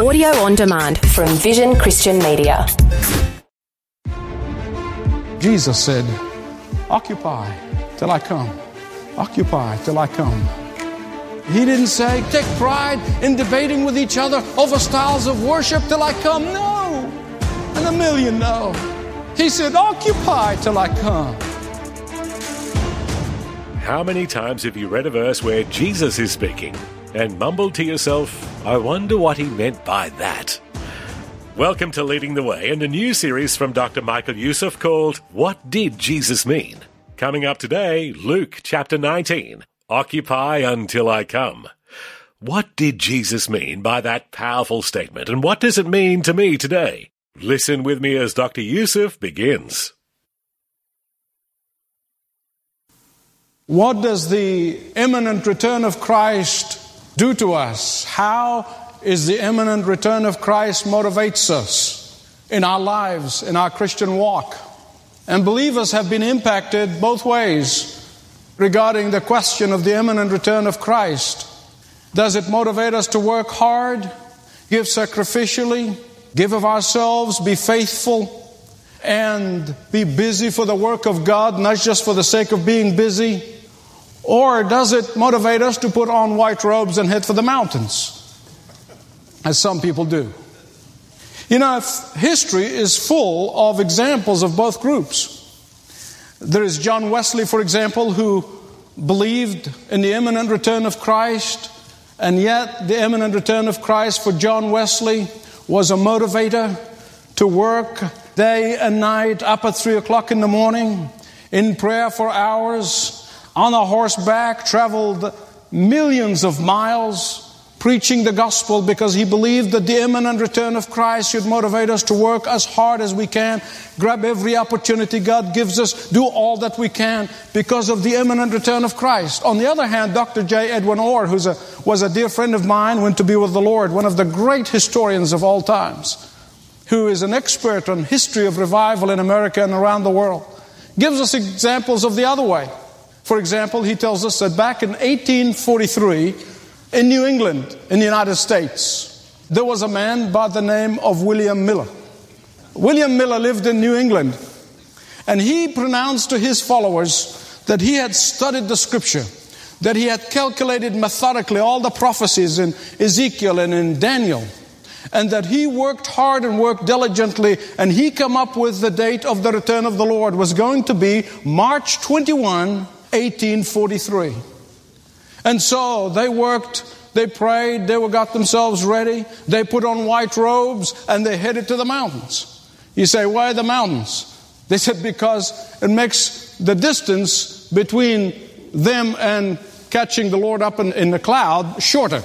Audio on demand from Vision Christian Media. Jesus said, Occupy till I come. Occupy till I come. He didn't say, Take pride in debating with each other over styles of worship till I come. No. And a million no. He said, Occupy till I come. How many times have you read a verse where Jesus is speaking and mumbled to yourself, I wonder what he meant by that? Welcome to Leading the Way and a new series from Dr. Michael Youssef called What Did Jesus Mean? Coming up today, Luke chapter 19 Occupy until I come. What did Jesus mean by that powerful statement, and what does it mean to me today? Listen with me as Dr. Youssef begins. What does the imminent return of Christ do to us? How is the imminent return of Christ motivates us in our lives, in our Christian walk? And believers have been impacted both ways regarding the question of the imminent return of Christ. Does it motivate us to work hard, give sacrificially, give of ourselves, be faithful, and be busy for the work of God, not just for the sake of being busy? Or does it motivate us to put on white robes and head for the mountains, as some people do? You know, history is full of examples of both groups. There is John Wesley, for example, who believed in the imminent return of Christ, and yet the imminent return of Christ for John Wesley was a motivator to work day and night, up at three o'clock in the morning, in prayer for hours, on a horseback, traveled millions of miles preaching the gospel because he believed that the imminent return of Christ should motivate us to work as hard as we can, grab every opportunity God gives us, do all that we can because of the imminent return of Christ. On the other hand, Dr. J. Edwin Orr, who was a dear friend of mine, went to be with the Lord, one of the great historians of all times, who is an expert on history of revival in America and around the world, gives us examples of the other way. For example, he tells us that back in 1843, in New England, in the United States, there was a man by the name of William Miller. William Miller lived in New England, and he pronounced to his followers that he had studied the scripture, that he had calculated methodically all the prophecies in Ezekiel and in Daniel, and that he worked hard and worked diligently, and he come up with the date of the return of the Lord was going to be March 21, 1843. And so they worked, they prayed, they got themselves ready, they put on white robes, and they headed to the mountains. You say, why the mountains? They said, because it makes the distance between them and catching the Lord up in, in the cloud shorter.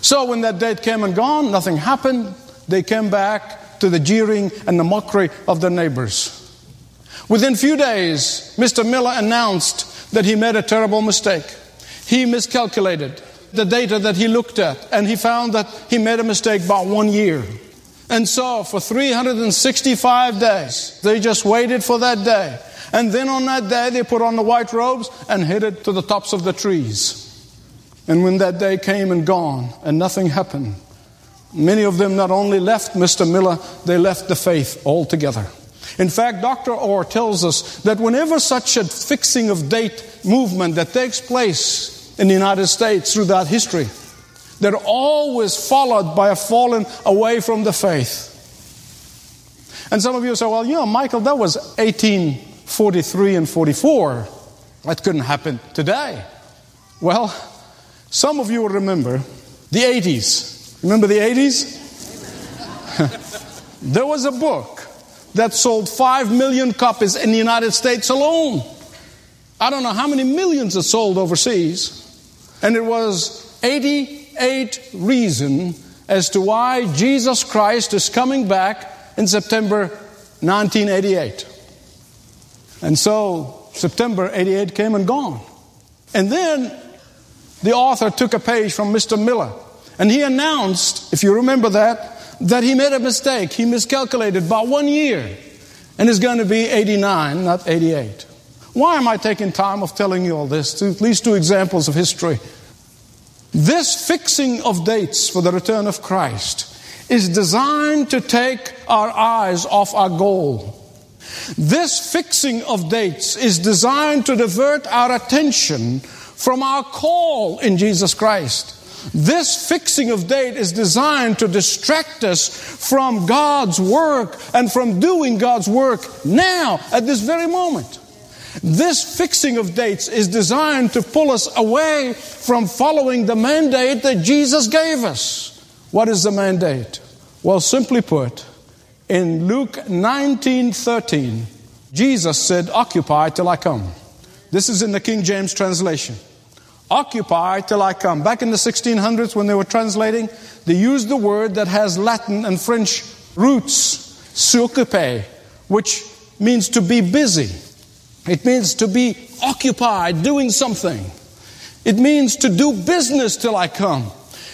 So when that date came and gone, nothing happened. They came back to the jeering and the mockery of their neighbors. Within few days, Mr. Miller announced that he made a terrible mistake. He miscalculated the data that he looked at, and he found that he made a mistake by one year. And so, for 365 days, they just waited for that day. And then on that day, they put on the white robes and headed to the tops of the trees. And when that day came and gone, and nothing happened, many of them not only left Mr. Miller, they left the faith altogether. In fact, Dr. Orr tells us that whenever such a fixing of date movement that takes place in the United States throughout history, they're always followed by a falling away from the faith. And some of you say, well, you know, Michael, that was 1843 and 44. That couldn't happen today. Well, some of you will remember the 80s. Remember the 80s? there was a book that sold 5 million copies in the United States alone. I don't know how many millions it sold overseas. And it was 88 reason as to why Jesus Christ is coming back in September 1988. And so September 88 came and gone. And then the author took a page from Mr. Miller and he announced, if you remember that, that he made a mistake. He miscalculated by one year and is going to be 89, not 88. Why am I taking time of telling you all this? At least two examples of history. This fixing of dates for the return of Christ is designed to take our eyes off our goal. This fixing of dates is designed to divert our attention from our call in Jesus Christ. This fixing of date is designed to distract us from God's work and from doing God's work now, at this very moment. This fixing of dates is designed to pull us away from following the mandate that Jesus gave us. What is the mandate? Well, simply put, in Luke 19:13, Jesus said, "Occupy till I come." This is in the King James translation. Occupy till I come. Back in the 1600s, when they were translating, they used the word that has Latin and French roots, s'occuper, which means to be busy. It means to be occupied doing something. It means to do business till I come.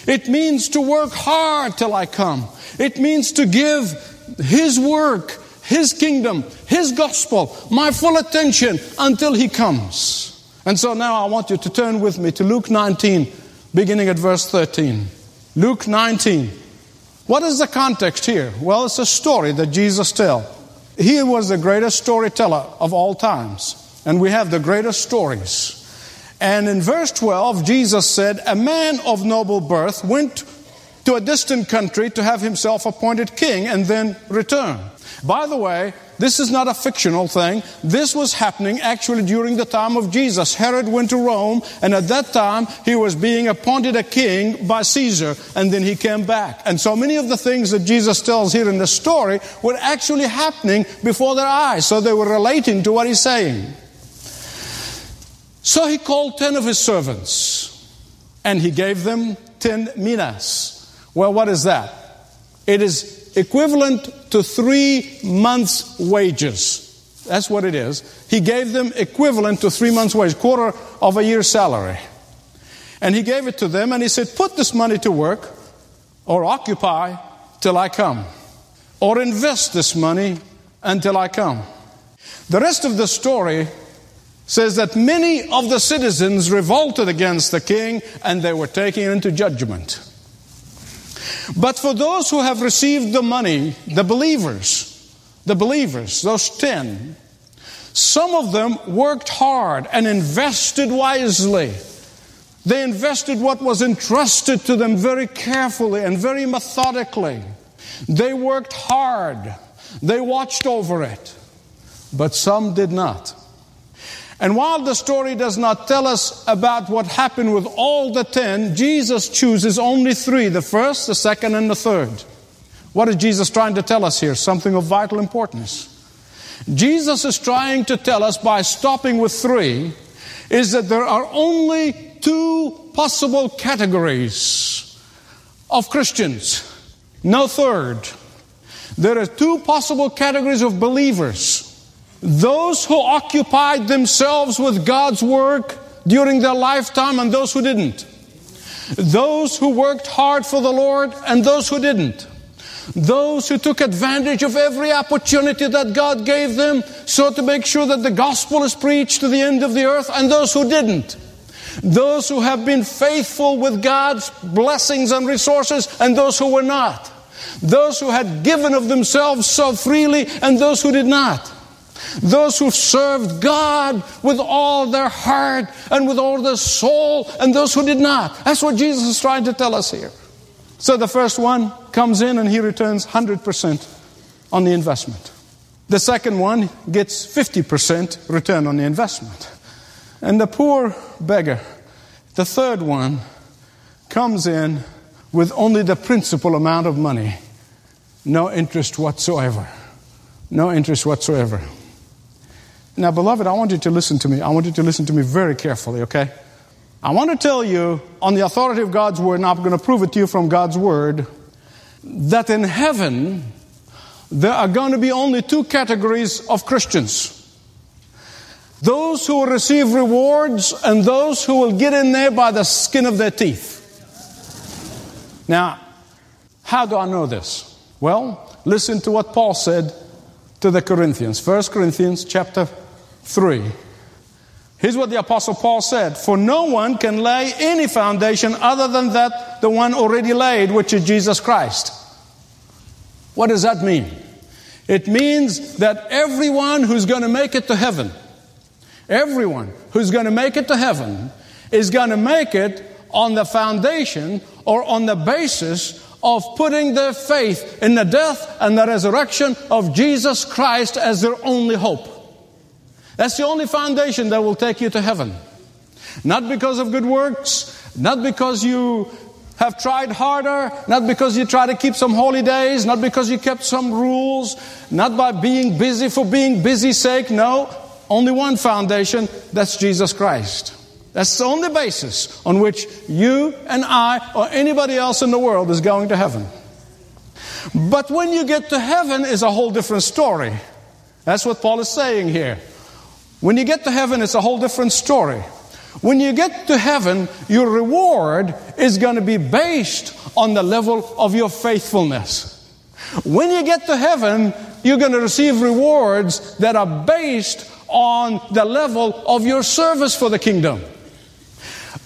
It means to work hard till I come. It means to give His work, His kingdom, His gospel my full attention until He comes. And so now I want you to turn with me to Luke 19, beginning at verse 13. Luke 19. What is the context here? Well, it's a story that Jesus tells. He was the greatest storyteller of all times, and we have the greatest stories. And in verse 12, Jesus said, A man of noble birth went to a distant country to have himself appointed king and then return. By the way, this is not a fictional thing. This was happening actually during the time of Jesus. Herod went to Rome, and at that time he was being appointed a king by Caesar, and then he came back. And so many of the things that Jesus tells here in the story were actually happening before their eyes, so they were relating to what he's saying. So he called ten of his servants, and he gave them ten minas. Well, what is that? It is equivalent to three months' wages. That's what it is. He gave them equivalent to three months' wages, quarter of a year's salary. And he gave it to them and he said, Put this money to work or occupy till I come, or invest this money until I come. The rest of the story says that many of the citizens revolted against the king and they were taken into judgment. But for those who have received the money, the believers, the believers, those 10, some of them worked hard and invested wisely. They invested what was entrusted to them very carefully and very methodically. They worked hard. They watched over it. But some did not. And while the story does not tell us about what happened with all the ten, Jesus chooses only three the first, the second, and the third. What is Jesus trying to tell us here? Something of vital importance. Jesus is trying to tell us by stopping with three is that there are only two possible categories of Christians, no third. There are two possible categories of believers those who occupied themselves with God's work during their lifetime and those who didn't. Those who worked hard for the Lord and those who didn't. Those who took advantage of every opportunity that God gave them so to make sure that the gospel is preached to the end of the earth and those who didn't. Those who have been faithful with God's blessings and resources and those who were not. Those who had given of themselves so freely and those who did not. Those who served God with all their heart and with all their soul, and those who did not. That's what Jesus is trying to tell us here. So the first one comes in and he returns 100% on the investment. The second one gets 50% return on the investment. And the poor beggar, the third one, comes in with only the principal amount of money, no interest whatsoever. No interest whatsoever. Now, beloved, I want you to listen to me. I want you to listen to me very carefully, okay? I want to tell you, on the authority of God's word, and I'm going to prove it to you from God's word, that in heaven, there are going to be only two categories of Christians those who will receive rewards and those who will get in there by the skin of their teeth. Now, how do I know this? Well, listen to what Paul said to the Corinthians. 1 Corinthians chapter 3, Here's what the Apostle Paul said For no one can lay any foundation other than that the one already laid, which is Jesus Christ. What does that mean? It means that everyone who's going to make it to heaven, everyone who's going to make it to heaven, is going to make it on the foundation or on the basis of putting their faith in the death and the resurrection of Jesus Christ as their only hope. That's the only foundation that will take you to heaven. Not because of good works, not because you have tried harder, not because you try to keep some holy days, not because you kept some rules, not by being busy for being busy sake. No, only one foundation that's Jesus Christ. That's the only basis on which you and I or anybody else in the world is going to heaven. But when you get to heaven is a whole different story. That's what Paul is saying here. When you get to heaven, it's a whole different story. When you get to heaven, your reward is going to be based on the level of your faithfulness. When you get to heaven, you're going to receive rewards that are based on the level of your service for the kingdom.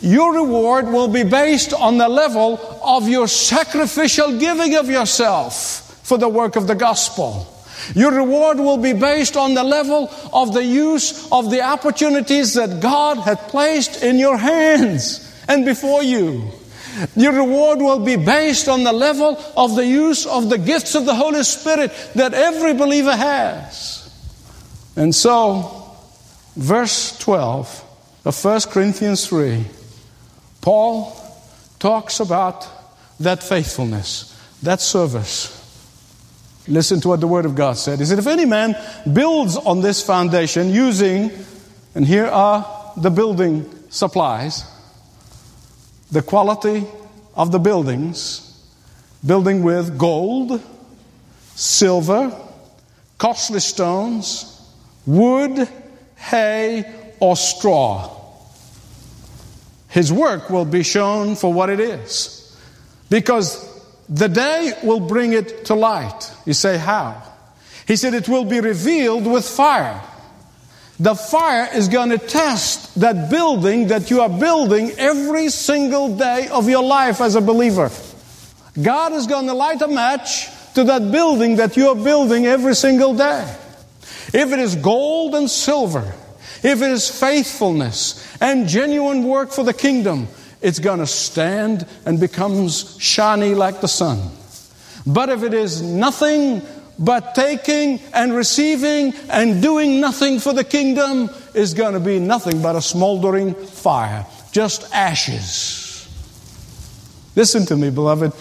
Your reward will be based on the level of your sacrificial giving of yourself for the work of the gospel. Your reward will be based on the level of the use of the opportunities that God had placed in your hands and before you. Your reward will be based on the level of the use of the gifts of the Holy Spirit that every believer has. And so, verse 12 of 1 Corinthians 3 Paul talks about that faithfulness, that service. Listen to what the Word of God said. He said, If any man builds on this foundation using, and here are the building supplies, the quality of the buildings, building with gold, silver, costly stones, wood, hay, or straw his work will be shown for what it is. Because the day will bring it to light. You say, how? He said, it will be revealed with fire. The fire is going to test that building that you are building every single day of your life as a believer. God is going to light a match to that building that you are building every single day. If it is gold and silver, if it is faithfulness and genuine work for the kingdom, it's going to stand and becomes shiny like the sun. But if it is nothing but taking and receiving and doing nothing for the kingdom, is going to be nothing but a smoldering fire, just ashes. Listen to me, beloved.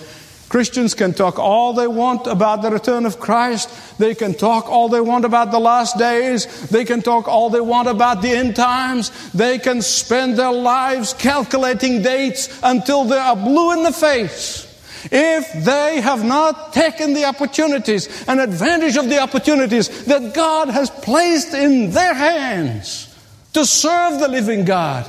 Christians can talk all they want about the return of Christ. They can talk all they want about the last days. They can talk all they want about the end times. They can spend their lives calculating dates until they are blue in the face. If they have not taken the opportunities and advantage of the opportunities that God has placed in their hands to serve the living God,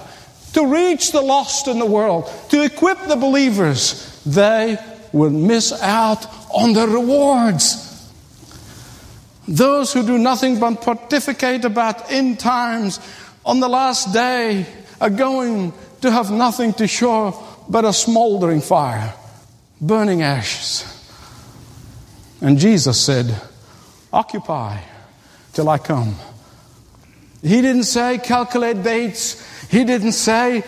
to reach the lost in the world, to equip the believers, they will miss out on the rewards. Those who do nothing but pontificate about end times on the last day are going to have nothing to show but a smoldering fire, burning ashes. And Jesus said, Occupy till I come. He didn't say calculate dates. He didn't say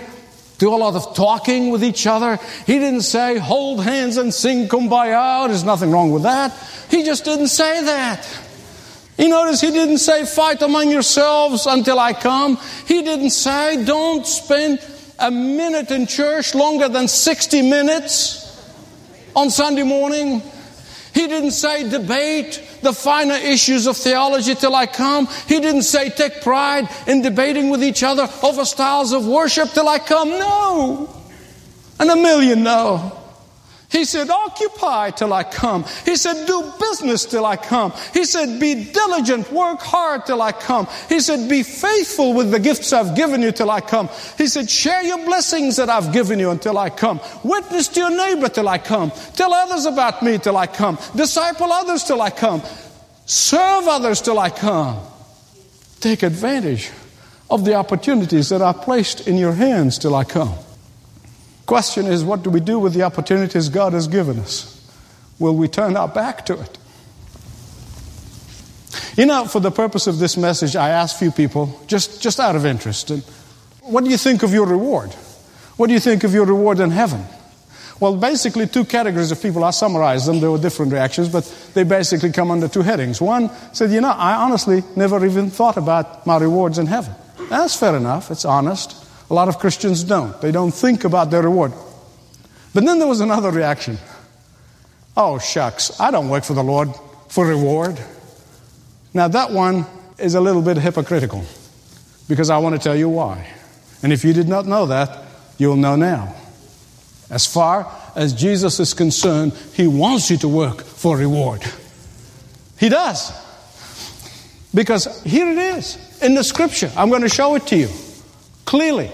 do a lot of talking with each other. He didn't say, hold hands and sing kumbaya. There's nothing wrong with that. He just didn't say that. You notice he didn't say, fight among yourselves until I come. He didn't say, don't spend a minute in church longer than 60 minutes on Sunday morning. He didn't say, debate the finer issues of theology till I come. He didn't say take pride in debating with each other over styles of worship till I come. No. And a million no. He said, occupy till I come. He said, do business till I come. He said, be diligent, work hard till I come. He said, be faithful with the gifts I've given you till I come. He said, share your blessings that I've given you until I come. Witness to your neighbor till I come. Tell others about me till I come. Disciple others till I come. Serve others till I come. Take advantage of the opportunities that are placed in your hands till I come. The question is, what do we do with the opportunities God has given us? Will we turn our back to it? You know, for the purpose of this message, I asked a few people, just, just out of interest, and what do you think of your reward? What do you think of your reward in heaven? Well, basically, two categories of people. I summarized them. There were different reactions, but they basically come under two headings. One said, You know, I honestly never even thought about my rewards in heaven. That's fair enough. It's honest. A lot of Christians don't. They don't think about their reward. But then there was another reaction. Oh, shucks. I don't work for the Lord for reward. Now, that one is a little bit hypocritical because I want to tell you why. And if you did not know that, you'll know now. As far as Jesus is concerned, He wants you to work for reward. He does. Because here it is in the scripture. I'm going to show it to you clearly.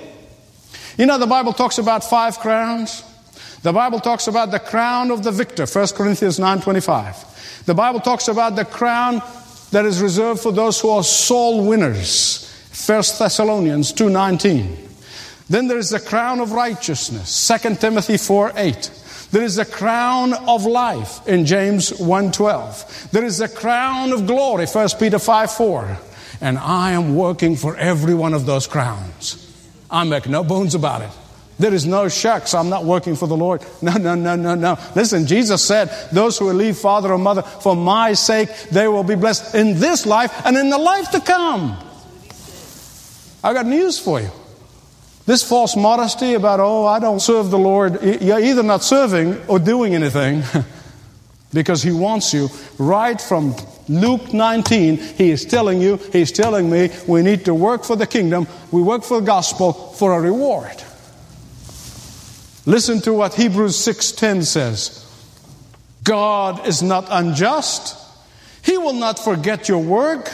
You know, the Bible talks about five crowns. The Bible talks about the crown of the victor, 1 Corinthians 9.25. The Bible talks about the crown that is reserved for those who are soul winners. 1 Thessalonians 2:19. Then there is the crown of righteousness, 2 Timothy 4:8. There is the crown of life in James 1:12. There is the crown of glory, 1 Peter 5:4. And I am working for every one of those crowns. I make no bones about it. There is no shucks, I'm not working for the Lord. No, no, no, no, no. Listen, Jesus said, Those who will leave father or mother for my sake, they will be blessed in this life and in the life to come. I've got news for you. This false modesty about, oh, I don't serve the Lord, you're either not serving or doing anything because He wants you. Right from Luke 19, He is telling you, He's telling me, we need to work for the kingdom, we work for the gospel for a reward. Listen to what Hebrews 6:10 says. God is not unjust. He will not forget your work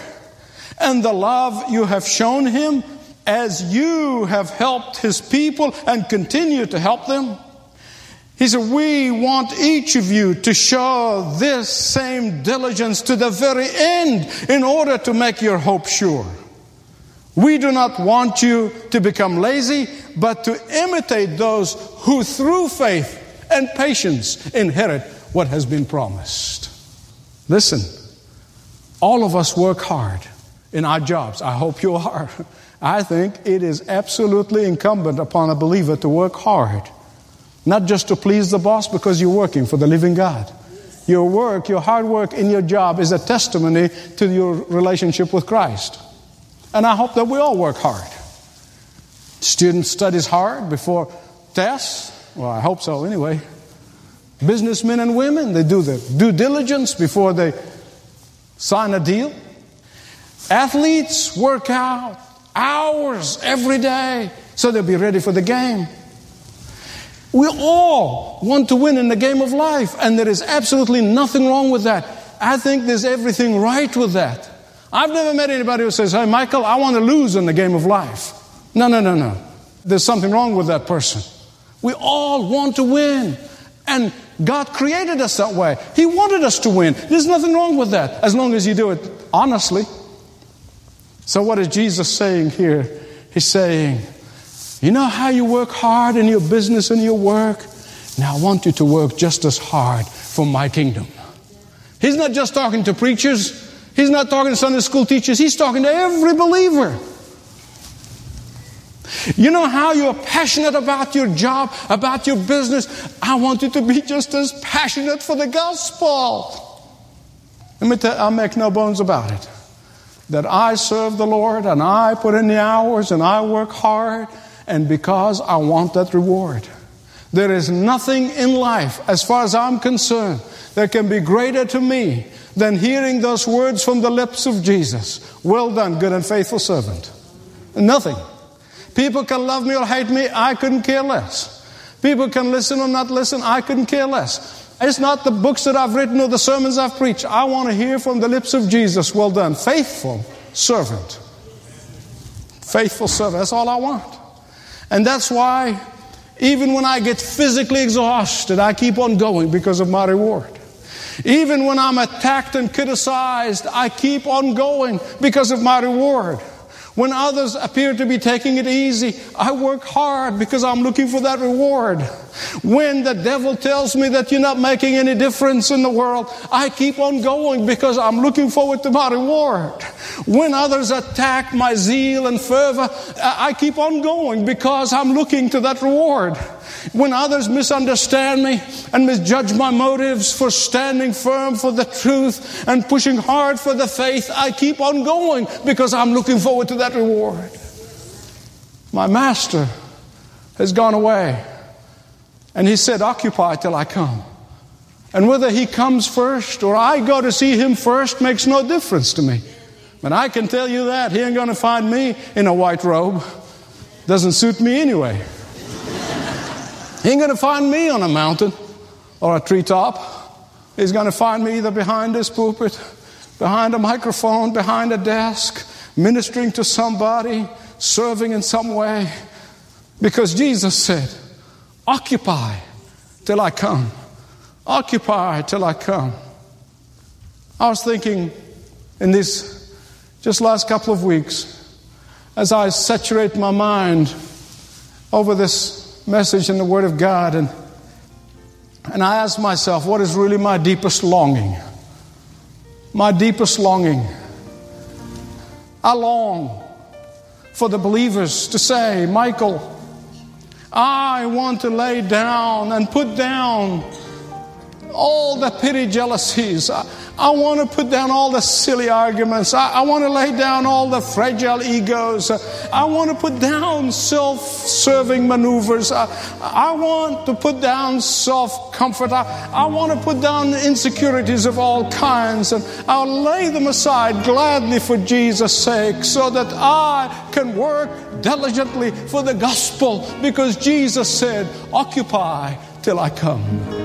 and the love you have shown him as you have helped his people and continue to help them. He said, We want each of you to show this same diligence to the very end in order to make your hope sure. We do not want you to become lazy, but to imitate those who through faith and patience inherit what has been promised. Listen, all of us work hard in our jobs. I hope you are. I think it is absolutely incumbent upon a believer to work hard, not just to please the boss because you're working for the living God. Your work, your hard work in your job is a testimony to your relationship with Christ. And I hope that we all work hard. Student studies hard before tests. Well, I hope so anyway. Businessmen and women, they do the due diligence before they sign a deal. Athletes work out hours every day so they'll be ready for the game. We all want to win in the game of life, and there is absolutely nothing wrong with that. I think there's everything right with that. I've never met anybody who says, Hey, Michael, I want to lose in the game of life. No, no, no, no. There's something wrong with that person. We all want to win. And God created us that way. He wanted us to win. There's nothing wrong with that as long as you do it honestly. So, what is Jesus saying here? He's saying, You know how you work hard in your business and your work? Now, I want you to work just as hard for my kingdom. He's not just talking to preachers, he's not talking to Sunday school teachers, he's talking to every believer. You know how you're passionate about your job, about your business? I want you to be just as passionate for the gospel. Let me tell, I'll make no bones about it. That I serve the Lord and I put in the hours and I work hard, and because I want that reward. There is nothing in life, as far as I'm concerned, that can be greater to me than hearing those words from the lips of Jesus Well done, good and faithful servant. Nothing. People can love me or hate me, I couldn't care less. People can listen or not listen, I couldn't care less. It's not the books that I've written or the sermons I've preached. I want to hear from the lips of Jesus, well done, faithful servant. Faithful servant, that's all I want. And that's why, even when I get physically exhausted, I keep on going because of my reward. Even when I'm attacked and criticized, I keep on going because of my reward. When others appear to be taking it easy, I work hard because I'm looking for that reward. When the devil tells me that you're not making any difference in the world, I keep on going because I'm looking forward to my reward. When others attack my zeal and fervor, I keep on going because I'm looking to that reward. When others misunderstand me and misjudge my motives for standing firm for the truth and pushing hard for the faith, I keep on going because I'm looking forward to that reward. My master has gone away and he said, Occupy till I come. And whether he comes first or I go to see him first makes no difference to me. But I can tell you that he ain't going to find me in a white robe. Doesn't suit me anyway. He ain't going to find me on a mountain or a treetop. He's going to find me either behind this pulpit, behind a microphone, behind a desk, ministering to somebody, serving in some way. Because Jesus said, Occupy till I come. Occupy till I come. I was thinking in these just last couple of weeks, as I saturate my mind over this message in the Word of God, and, and I asked myself, what is really my deepest longing? My deepest longing. I long for the believers to say, Michael, I want to lay down and put down all the petty jealousies. I, I want to put down all the silly arguments. I, I, want to lay down all the fragile egos. I want to put down self serving maneuvers. I, I, want to put down self comfort. I, I want to put down insecurities of all kinds. And I'll lay them aside gladly for Jesus' sake so that I can work diligently for the gospel because Jesus said, Occupy till I come.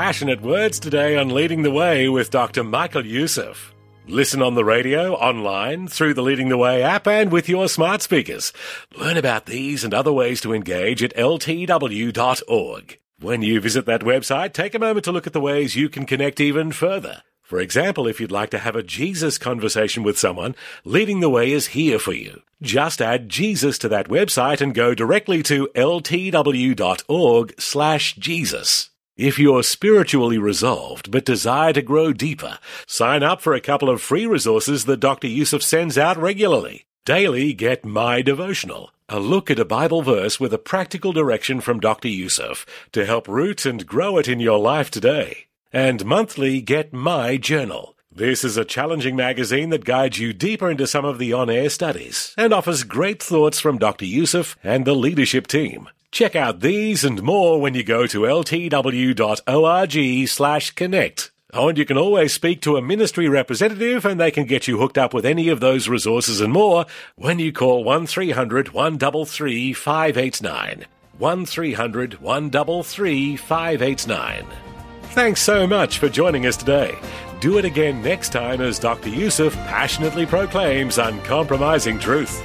Passionate words today on Leading the Way with Dr. Michael Youssef. Listen on the radio, online, through the Leading the Way app, and with your smart speakers. Learn about these and other ways to engage at ltw.org. When you visit that website, take a moment to look at the ways you can connect even further. For example, if you'd like to have a Jesus conversation with someone, Leading the Way is here for you. Just add Jesus to that website and go directly to ltw.org slash Jesus. If you're spiritually resolved but desire to grow deeper, sign up for a couple of free resources that Dr. Youssef sends out regularly. Daily, get My Devotional, a look at a Bible verse with a practical direction from Dr. Youssef to help root and grow it in your life today. And monthly, get My Journal. This is a challenging magazine that guides you deeper into some of the on-air studies and offers great thoughts from Dr. Youssef and the leadership team. Check out these and more when you go to ltw.org slash connect. Oh, and you can always speak to a ministry representative and they can get you hooked up with any of those resources and more when you call 1300 133 589. 1300 133 589. Thanks so much for joining us today. Do it again next time as Dr. Youssef passionately proclaims uncompromising truth.